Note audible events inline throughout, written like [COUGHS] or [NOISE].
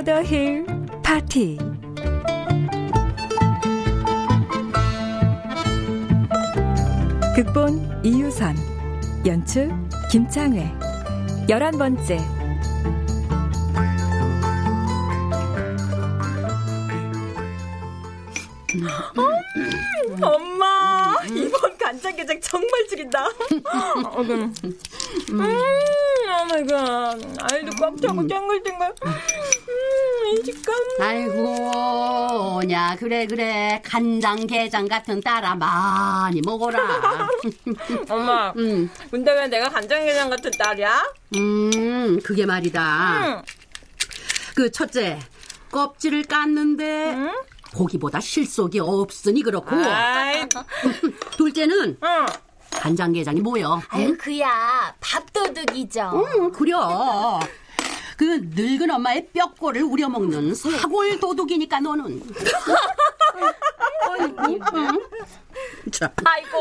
오버 더힐 파티. 극본 이유선 연출 김창회. 열한 번째. 엄마 이번 간장게장 정말 죽인다. 어, 음, oh my god 알도 꽉 차고 탱글탱글. 음, 이 식감. 아이고, 오냐, 그래, 그래. 간장 게장 같은 딸아, 많이 먹어라. [LAUGHS] 엄마, 음, 근데 왜 내가 간장 게장 같은 딸이야? 음, 그게 말이다. 응. 그 첫째, 껍질을 깠는데, 고기보다 실속이 없으니 그렇고, 아이, [LAUGHS] 둘째는 응. 간장게장이 뭐여? 아유, 그야 밥도둑이죠. 응, 그려. 그 늙은 엄마의 뼈골을 우려먹는 사골 도둑이니까 너는. 응? 자, 아이고,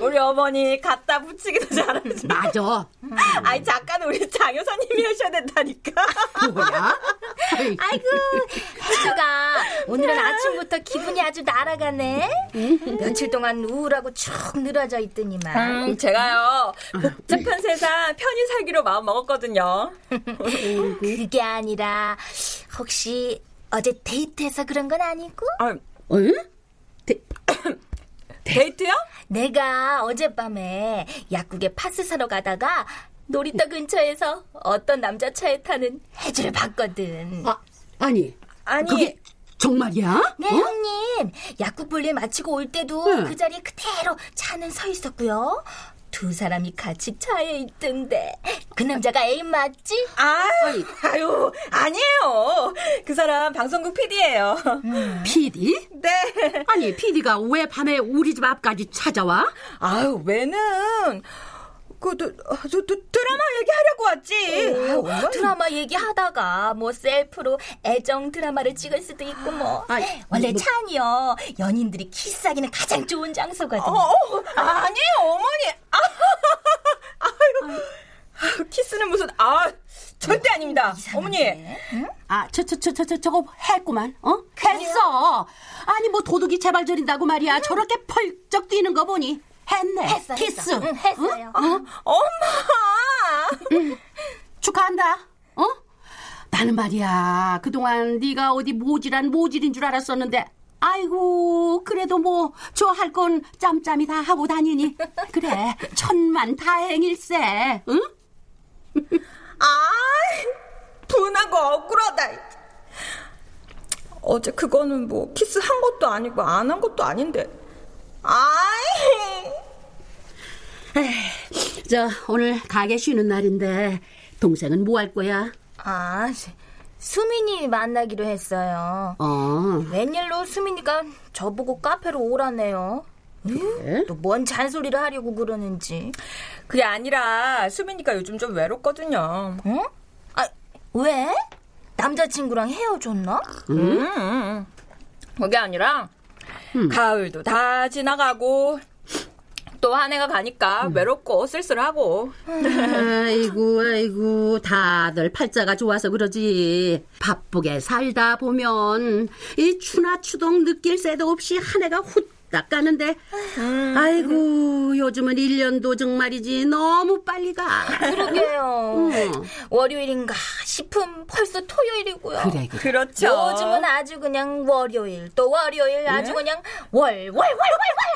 우리 어머니 갖다 붙이기도 잘하지. 맞아. [LAUGHS] 아이 작가는 우리 장 여사님이 하셔야 된다니까. 뭐야? 아이고, 혜주가 오늘은 아침부터 기분이 아주 날아가네. 며칠 동안 우울하고 축 늘어져 있더니만. 음, 제가요 복잡한 세상 편히 살기로 마음 먹었거든요. [LAUGHS] 그게 아니라 혹시 어제 데이트해서 그런 건 아니고? 아, 응? [COUGHS] 데이트요? 내가 어젯밤에 약국에 파스 사러 가다가 놀이터 근처에서 어떤 남자 차에 타는 혜주를 봤거든. 아, 아니. 아니, 그게 정말이야? 네, 어? 형님. 약국 볼일 마치고 올 때도 응. 그 자리에 그대로 차는 서 있었고요. 두 사람이 같이 차에 있던데. 그 남자가 애인 맞지? 아, 아유, 아니에요. 그 사람 방송국 PD예요. PD? 네. 아니, PD가 왜 밤에 우리 집 앞까지 찾아와? 아유, 왜는 그 드, 드, 드, 드라마 얘기하려고 왔지. 아유, 얼마나- 드라마 얘기하다가 뭐 셀프로 애정 드라마를 찍을 수도 있고 뭐. 아이, 원래 뭐- 차는요 연인들이 키스하기는 가장 좋은 장소거든요. 어, 어, 아니에요, 어머니. 아, [LAUGHS] 아유, 아유, 키스는 무슨, 아, 절대 아닙니다. 어머니. 아, 저, 저, 저, 저, 저, 저거 했구만, 어? 했어! 아니, 뭐 도둑이 제발 저린다고 말이야. 저렇게 펄쩍 뛰는 거 보니. 했네. 했어, 키스. 했어. 응, 했어요. 응? 엄마! 축하한다. 어? 나는 말이야. 그동안 네가 어디 모질한 모질인 줄 알았었는데 아이고 그래도 뭐 저 할 건 짬짬이 다 하고 다니니 그래 천만 다행일세 응? 아이, 분하고 억울하다. 어제 그거는 뭐 키스한 것도 아니고 안 한 것도 아닌데. 아이. 저 오늘 가게 쉬는 날인데 동생은 뭐 할 거야? 아, 수민이 만나기로 했어요. 어 웬일로 수민이가 저보고 카페로 오라네요. 그래? 또뭔 잔소리를 하려고 그러는지. 그게 아니라 수민이가 요즘 좀 외롭거든요. 응? 아, 왜? 남자친구랑 헤어졌나? 음, 그게 아니라 가을도 다 지나가고 또 한 해가 가니까 외롭고 쓸쓸하고 아이고, 아이고, 다들 팔자가 좋아서 그러지. 바쁘게 살다 보면 이 추나 추동 느낄 새도 없이 한 해가 후 딱 가는데, 아이고, 요즘은 1년도 정말이지 너무 빨리 가. 그러게요. 음. 월요일인가 싶음 벌써 토요일이고요. 그래, 그래. 그렇죠. 요즘은 아주 그냥 월요일 또 월요일 아주 그냥 월 월 월 월 월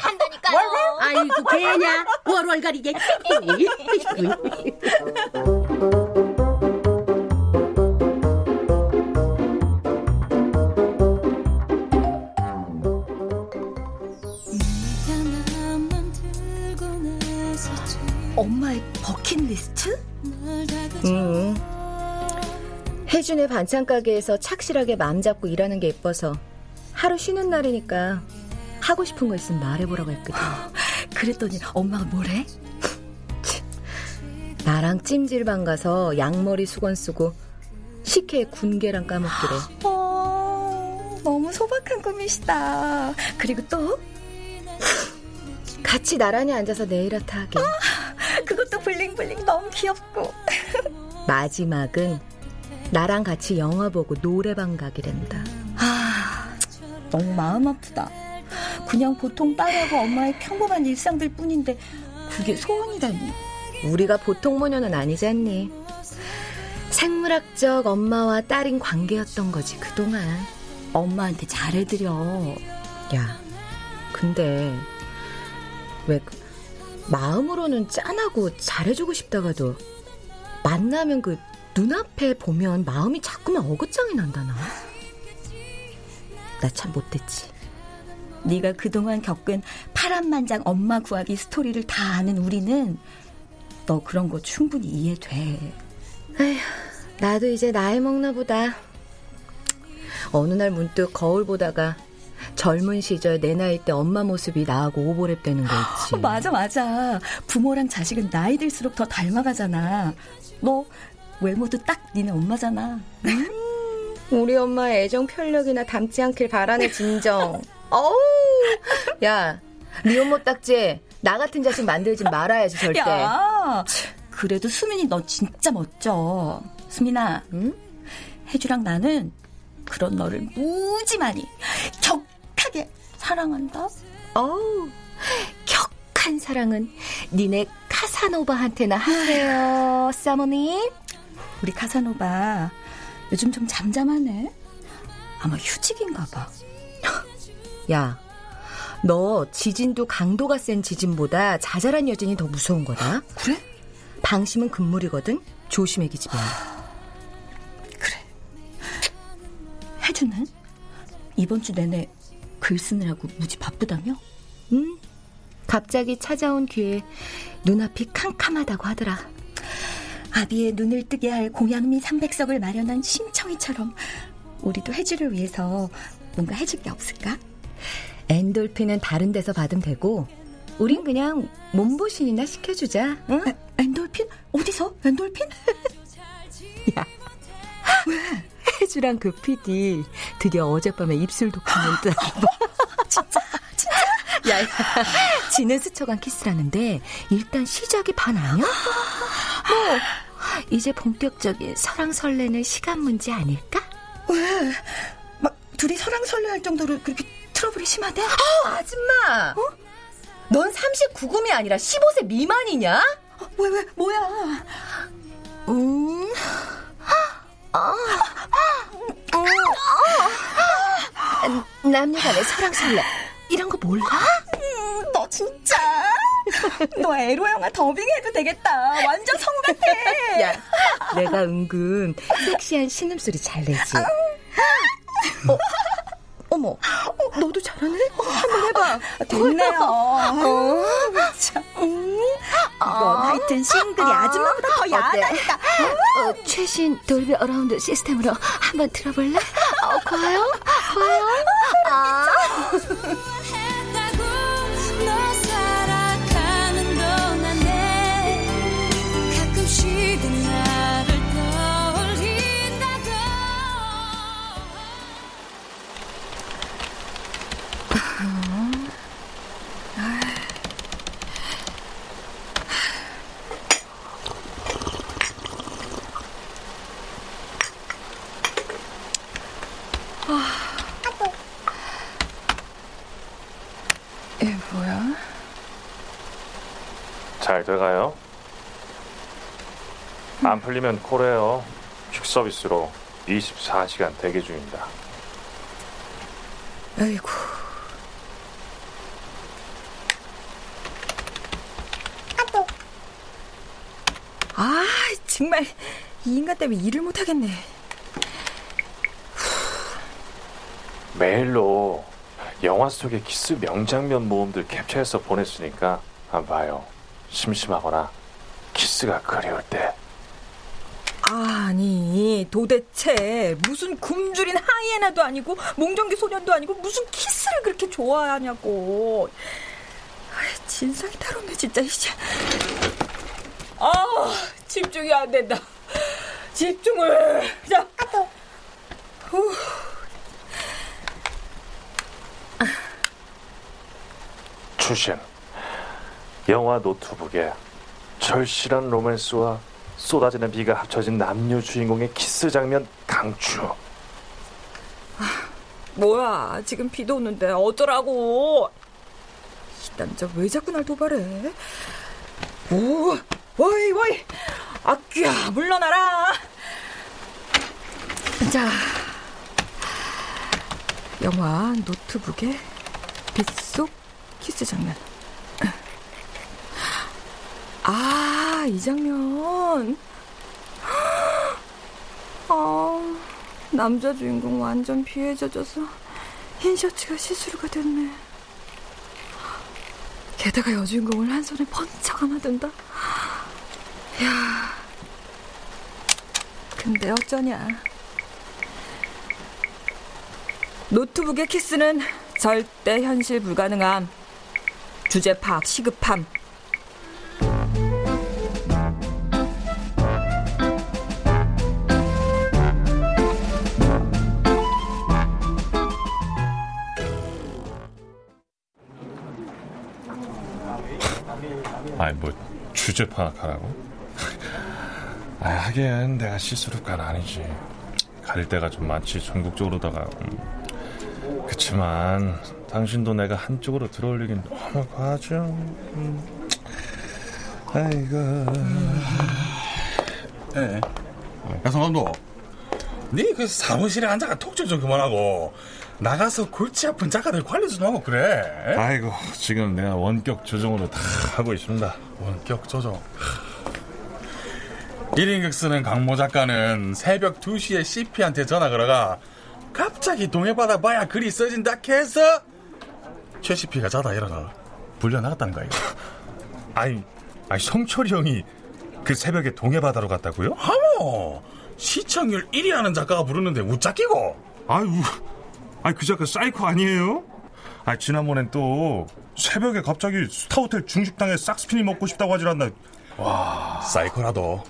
한다니까요. 아이고, 걔냐? 월월 가리게. [LAUGHS] 엄마의 버킷리스트? 음. 혜준의 반찬 가게에서 착실하게 마음 잡고 일하는 게 예뻐서 하루 쉬는 날이니까 하고 싶은 거 있으면 말해보라고 했거든. 그랬더니 엄마가 뭐래? 나랑 찜질방 가서 양머리 수건 쓰고 식혜에 군계랑 까먹기래. 어, 너무 소박한 꿈이시다. 그리고 또? 같이 나란히 앉아서 네일 아트 하게. 그것도 블링블링 너무 귀엽고. [LAUGHS] 마지막은 나랑 같이 영화 보고 노래방 가기랜다. 아, 너무 마음 아프다. 그냥 보통 딸하고 엄마의 평범한 일상들 뿐인데 그게 소원이라니. 우리가 보통 모녀는 아니잖니. 생물학적 엄마와 딸인 관계였던 거지 그동안. 엄마한테 잘해드려. 야, 근데 왜 그- 마음으로는 짠하고 잘해주고 싶다가도 만나면 그 눈앞에 보면 마음이 자꾸만 어긋장이 난다나. 나 참 못됐지. 네가 그동안 겪은 파란만장 엄마 구하기 스토리를 다 아는 우리는 너 그런 거 충분히 이해돼. 나도 이제 나이 먹나 보다. 어느 날 문득 거울 보다가 젊은 시절 내 나이 때 엄마 모습이 나하고 오버랩 되는 거 있지. 어, 맞아 맞아. 부모랑 자식은 나이 들수록 더 닮아가잖아. 너 외모도 딱 니네 엄마잖아. 우리 엄마의 애정 편력이나 닮지 않길 바라는 진정. [LAUGHS] 어우, 야, 리온모 딱지 나 같은 자식 만들지 말아야지 절대. 야, 그래도 수민이 너 진짜 멋져. 수민아, 응? 혜주랑 나는 그런 너를 무지 많이 격 하게 사랑한다. 어우, 격한 사랑은 니네 카사노바한테나 하세요, [SIGHS] 사모님. 우리 카사노바 요즘 좀 잠잠하네. 아마 휴직인가 봐. [LAUGHS] 야, 너 지진도 강도가 센 지진보다 자잘한 여진이 더 무서운 거다. 그래? 방심은 금물이거든. 조심해 기집애야. 혜주는 [SIGHS] 이번 주 내내 글 쓰느라고 무지 바쁘다며? 음, 갑자기 찾아온 기회에 눈앞이 캄캄하다고 하더라. 아비의 눈을 뜨게 할 공양미 300석을 마련한 심청이처럼 우리도 혜주를 위해서 뭔가 해줄 게 없을까? 엔돌핀은 다른 데서 받으면 되고, 우린 그냥 몸보신이나 시켜주자. 응? 에, 엔돌핀? 어디서? 엔돌핀? [LAUGHS] 야, 혜주랑 그 PD 드디어 어젯밤에 입술 도큐멘트 [LAUGHS] 진짜 진짜 야, 야 지는 스쳐간 키스라는데 일단 시작이 반 아니야? 뭐 이제 본격적인 사랑 설레는 시간 문제 아닐까? 왜? 막 둘이 사랑 설레할 정도로 그렇게 트러블이 심하대? 어, 아줌마 넌 39금이 아니라 15세 미만이냐? 왜, 왜, 뭐야? 음, 아, 음, 남녀 간의 사랑 설레 이런 거 몰라? 음, 너 진짜 [LAUGHS] 너 에로 영화 더빙해도 되겠다 완전 성 같아 [LAUGHS] 야, 내가 은근 섹시한 신음소리 잘 내지. 어, 어머, 너도 잘하네? 한번 해봐. 됐네요 어. 참, 음. 이건 하여튼 싱글이 아줌마보다 더 야하다니까 어, 최신 돌비 서라운드 시스템으로 한번 들어볼래? 어, 과요? 과요? 아. [LAUGHS] 풀리면 콜해요. 퀵 서비스로 24시간 대기 중입니다. 아이고. 아, 정말 이 인간 때문에 일을 못 하겠네. 메일로 영화 속의 키스 명장면 모음들 캡처해서 보냈으니까 안 봐요. 심심하거나 키스가 그리울 때. 아니, 도대체 무슨 굶주린 하이에나도 아니고 몽정기 소년도 아니고 무슨 키스를 그렇게 좋아하냐고. 아, 진상이 따로 없네, 진짜. 이제. 아, 집중이 안 된다. 집중을. 자, 후. 추신. 영화 노트북에 절실한 로맨스와 쏟아지는 비가 합쳐진 남녀 주인공의 키스 장면 강추. 뭐야, 지금 비도 오는데 어쩌라고. 이 남자 왜 자꾸 날 도발해? Oh, why, why. 악귀야, 물러나라. 자, 영화 노트북에 빗속 키스 장면. 아, 이 장면. 아, 남자 주인공 완전 비에 젖어서 흰 셔츠가 시스루가 됐네. 게다가 여주인공을 한 손에 번쩍 안아든다. 야, 근데 어쩌냐. 노트북의 키스는 절대 현실 불가능함. 주제 파악 시급함. 아니 뭐 주제 파악하라고? [LAUGHS] 아 하긴 내가 시스루간 아니지. 가릴 때가 좀 많지 전국적으로다가. 음. 그치만 당신도 내가 한쪽으로 들어올리긴 너무 과하죠. 음. 아이고. 예. 야, 성 감독. 네그 사무실에 앉아가 톡좀 좀 그만하고 나가서 골치 아픈 작가들 관리 좀 하고 그래. 아이고 지금 내가 원격 조정으로 다 하고 있습니다. 원격 조정. 일일극 쓰는 강모 작가는 새벽 2시에 CP한테 전화 걸어가 갑자기 동해바다 봐야 글이 써진다 해서 최 CP가 자다 일어나 불려 나갔다는 거야. [LAUGHS] 아니, 아니 성철이 형이 그 새벽에 동해바다로 갔다고요? 하모 시청률 1위 하는 작가가 부르는데 우짤 끼고. 아유, 아니 그 작가 사이코 아니에요? 아 지난번엔 또 새벽에 갑자기 스타호텔 중식당에 싹스핀이 먹고 싶다고 하질 않나? 와, 사이코라도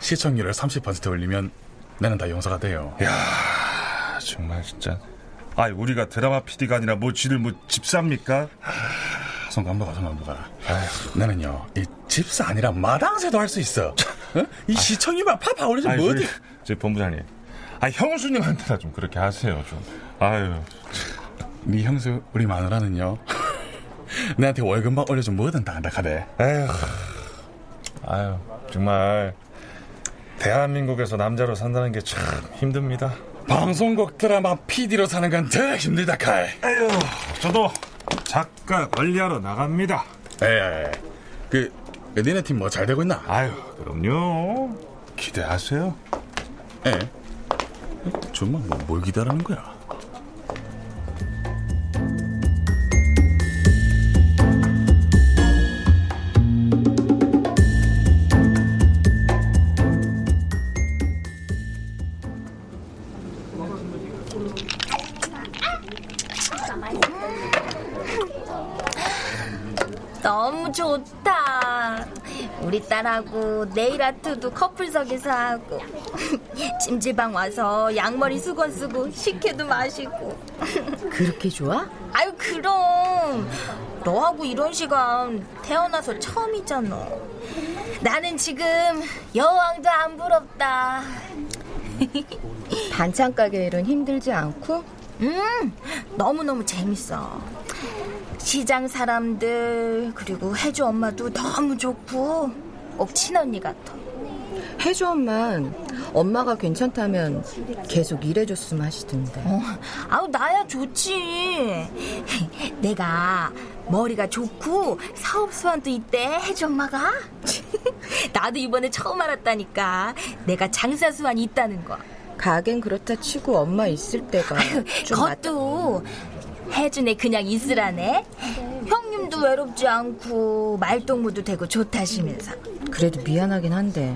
시청률을 30% 올리면 내는 다 용서가 돼요. 야, 정말 진짜. 아, 우리가 드라마 PD가 아니라 뭐 지들 뭐 집사입니까? 송 감독아, 송 감독아. 나는요, 이 집사 아니라 마당새도 할 수 있어. 어? 이 시청률만 파파 올리지 뭐 어디? 제 본부장님. 아, 형수님한테나 좀 그렇게 하세요, 좀. 아유. 네 형수 우리 마누라는요. 내한테 월급만 올려주면 뭐든 다 한다 카대. 에휴. 아유, 정말 대한민국에서 남자로 산다는 게 참 힘듭니다. 방송국 드라마 PD로 사는 건 더 힘들다 칼. 에휴, 저도 작가 관리하러 나갑니다. 에, 그 니네 팀 뭐 잘 되고 있나? 아유, 그럼요. 기대하세요. 에, 정말 뭐, 뭘 기대하라는 거야? 너무 좋다. 우리 딸하고 네일 아트도 커플석에서 하고 찜질방 와서 양머리 수건 쓰고 식혜도 마시고 그렇게 좋아? 아유 그럼 너하고 이런 시간 태어나서 처음이잖아. 나는 지금 여왕도 안 부럽다. [LAUGHS] 반찬 가게 일은 힘들지 않고? 음 너무 너무 재밌어. 시장 사람들 그리고 혜주 엄마도 너무 좋고 꼭 친언니 같아. 혜주 엄만 엄마가 괜찮다면 계속 일해줬으면 하시던데. 어, 아우 나야 좋지. [LAUGHS] 내가 머리가 좋고 사업 수완도 있대 혜주 엄마가. [LAUGHS] 나도 이번에 처음 알았다니까. 내가 장사 수완이 있다는 거. 가겐 그렇다 치고 엄마 있을 때가 그것도 혜준에 그냥 있으라네. 형님도 외롭지 않고 말동무도 되고 좋다시면서. 그래도 미안하긴 한데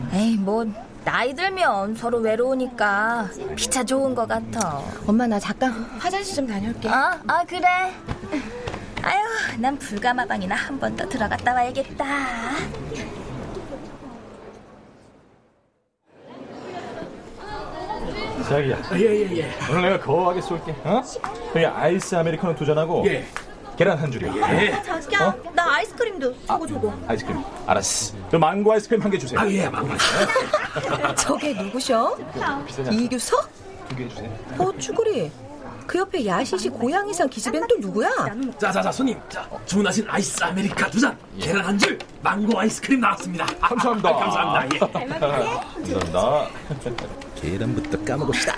엄마. 에이 뭐 나이 들면 서로 외로우니까 피차 좋은 것 같아. 엄마 나 잠깐 화장실 좀 다녀올게. 아, 아 그래. 아유, 난 불가마방이나 한 번 더 들어갔다 와야겠다. 자기야. 예예예. 오늘 내가 거하게 쏠게. 어? 여기 아이스 아메리카노 두 잔하고 예. 계란 한 줄이야. 예. 자기야, 나 아이스크림도 저거 저거. 아이스크림. 알았어. 저 망고 아이스크림 한 개 주세요. 아 예, 망고. [LAUGHS] 저게 누구셔? 이규석? 두개 주세요. 어 쭈구리. 그 옆에 야시시 고양이상 기집애는 또 누구야? 자자자 손님, 자 주문하신 아이스 아메리카노 두 잔, 계란 한 줄, 망고 아이스크림 나왔습니다. 아, 감사합니다. 아, 감사합니다. 예. [LAUGHS] 감사합니다. [LAUGHS] 계란부터 까먹읍시다.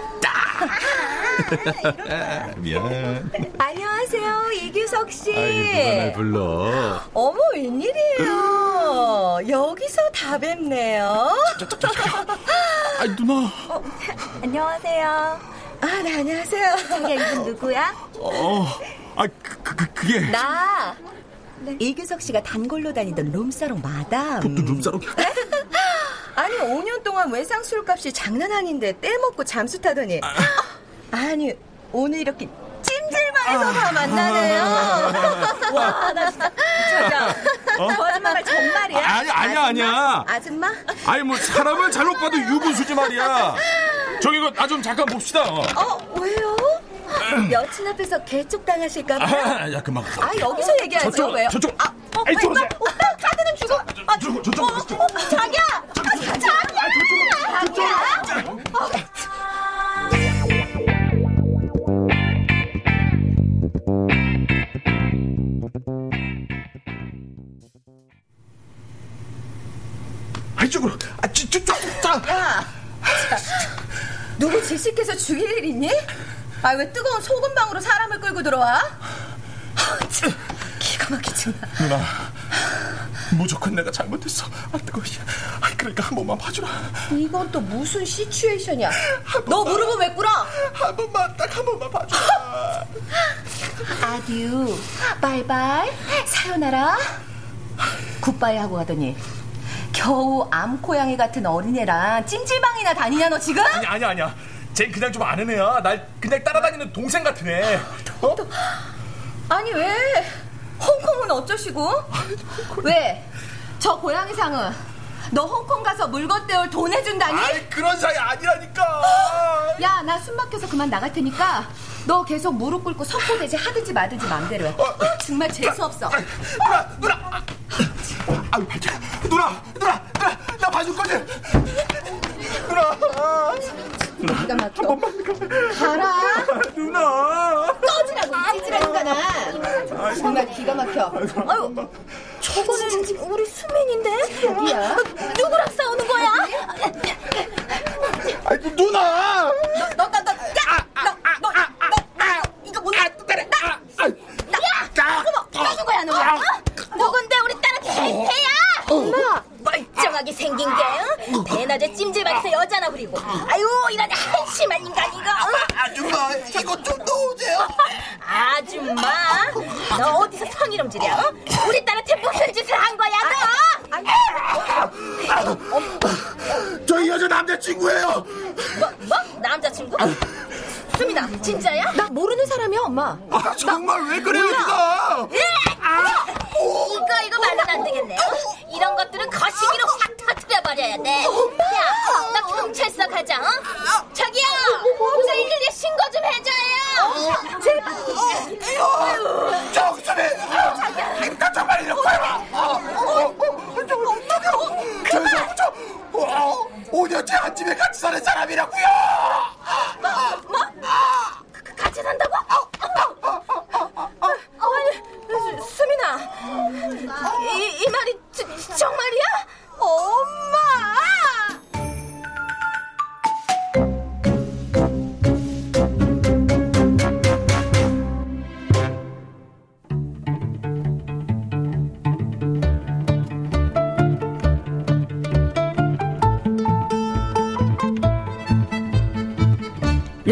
미안. 안녕하세요 이규석 씨. 아이, 누가 날 불러. 어머 웬일이에요? 여기서 다 뵙네요. 아이, 누나. 안녕하세요. 아, 네 안녕하세요. 자기야 이분 누구야? 어, 아, 그, 그, 그, 그게. 나 이규석 씨가 단골로 다니던 룸사롱 마담. 또 룸사롱. [LAUGHS] 아니 5년 동안 외상 술값이 장난 아닌데 떼먹고 잠수 타더니 아 니 오늘 이렇게 찜질방에서 다 만나네요. 와나 진짜 자기야 거짓말 정말이야? 어? 아니, 아니야, 아니야. 아줌마? 아니, 뭐, 사람을 잘못 봐도 유부수지 말이야. 저기, 이거, 나 좀 잠깐 봅시다. 어. 어 왜요? 여친 앞에서 개쪽 당하실까봐. 아, 야, 그만. 아 여기서 얘기하죠 저쪽, 왜요? 저쪽. 아, 어, 왜, 저거. 왜, 오빠 카드는 주고. 아, 저쪽, 저쪽, 어. 어, 자기야, 아, 자기야, 자기야. 누구 질식해서 죽일 일 있니? 아 왜 뜨거운 소금방으로 사람을 끌고 들어와? 아, 참, 기가 막히지. 누나. 무조건 내가 잘못했어. 아, 뜨거워. 아, 그러니까 한 번만 봐주라. 이건 또 무슨 시츄에이션이야? 너 무릎을 왜 꿇어? 한 번만, 딱 한 번만 봐주라. 아듀, 바이바이, 사요나라, 굿바이 하고 가더니 겨우 암고양이 같은 어린애랑 찜질방이나 다니냐 너 지금? 아니, 아니야, 아니야. 쟤 그냥 좀 아는 애야. 날 그냥 따라다니는 동생 같은 애. 어? 아니 왜? 홍콩은 어쩌시고? 왜? 저 고양이 상은 너 홍콩 가서 물건 떼올 돈 해준다니? 아이, 그런 사이 아니라니까. 야 나 숨 막혀서 그만 나갈 테니까 너 계속 무릎 꿇고 선포대지 하든지 마든지 맘대로 해 정말 재수 없어 누나, 누나. 아유, 발자. 누나, 누나, 누나, 나 봐줄 거지? 누나. 기가 막혀. 가라. 누나. 꺼지라고 찌질한 거나 정말 기가 막혀. 아유, 저거는 우리 수민인데? 누구랑 싸우는 거야? 아, 누나. 너너너너너너 이거 뭔 야! 어머, 누구야, 너? 어? 누군데 우리 딸한테 개야? 엄마! 멀쩡하게 생긴 게, 응? 대낮에 찜질방에서 여자나 부리고. 아유, 이런 한심한 인간, 이거. 응? 아줌마, 이거 좀 넣으세요. 아줌마, 너 어디서 성희롱질이야? 어? 우리 딸한테 무슨 짓을 한 거야, 너? 저희 여자 남자친구예요. 뭐, 뭐? 남자친구? 수민아, 진짜야? 나 모르는 사람이야 엄마 아, 정말 왜 그래요, 누나? 이거 이거 말로는 안 되겠네. 어? 이런 것들은 거시기로 확 터뜨려버려야 돼. 야, 나 경찰서 가자. 어? 저기요, 112 신고 좀 해줘요. 제발. 저, 저기, 나 정말 이럴 거야. 어, 어, 어, 저, 어떡해. 저, 저, 저, 어, 5년째 한 집에 같이 사는 사람이라고요.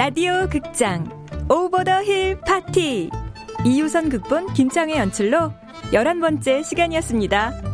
라디오 극장 오버 더 힐 파티 이유선 극본 김창의 연출로 11번째 시간이었습니다.